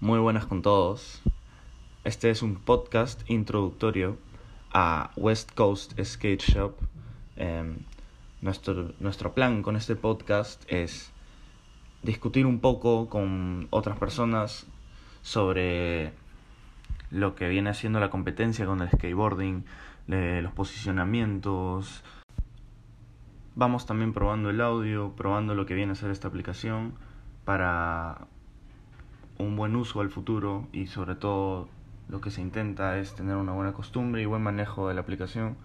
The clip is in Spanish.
Muy buenas con todos. Este es un podcast introductorio a West Coast Skate Shop. Em, nuestro, nuestro plan con este podcast es discutir un poco con otras personas sobre lo que viene haciendo la competencia con el skateboarding, los posicionamientos. Vamos también probando el audio, probando lo que viene a ser esta aplicación para un buen uso al futuro y sobre todo lo que se intenta es tener una buena costumbre y buen manejo de la aplicación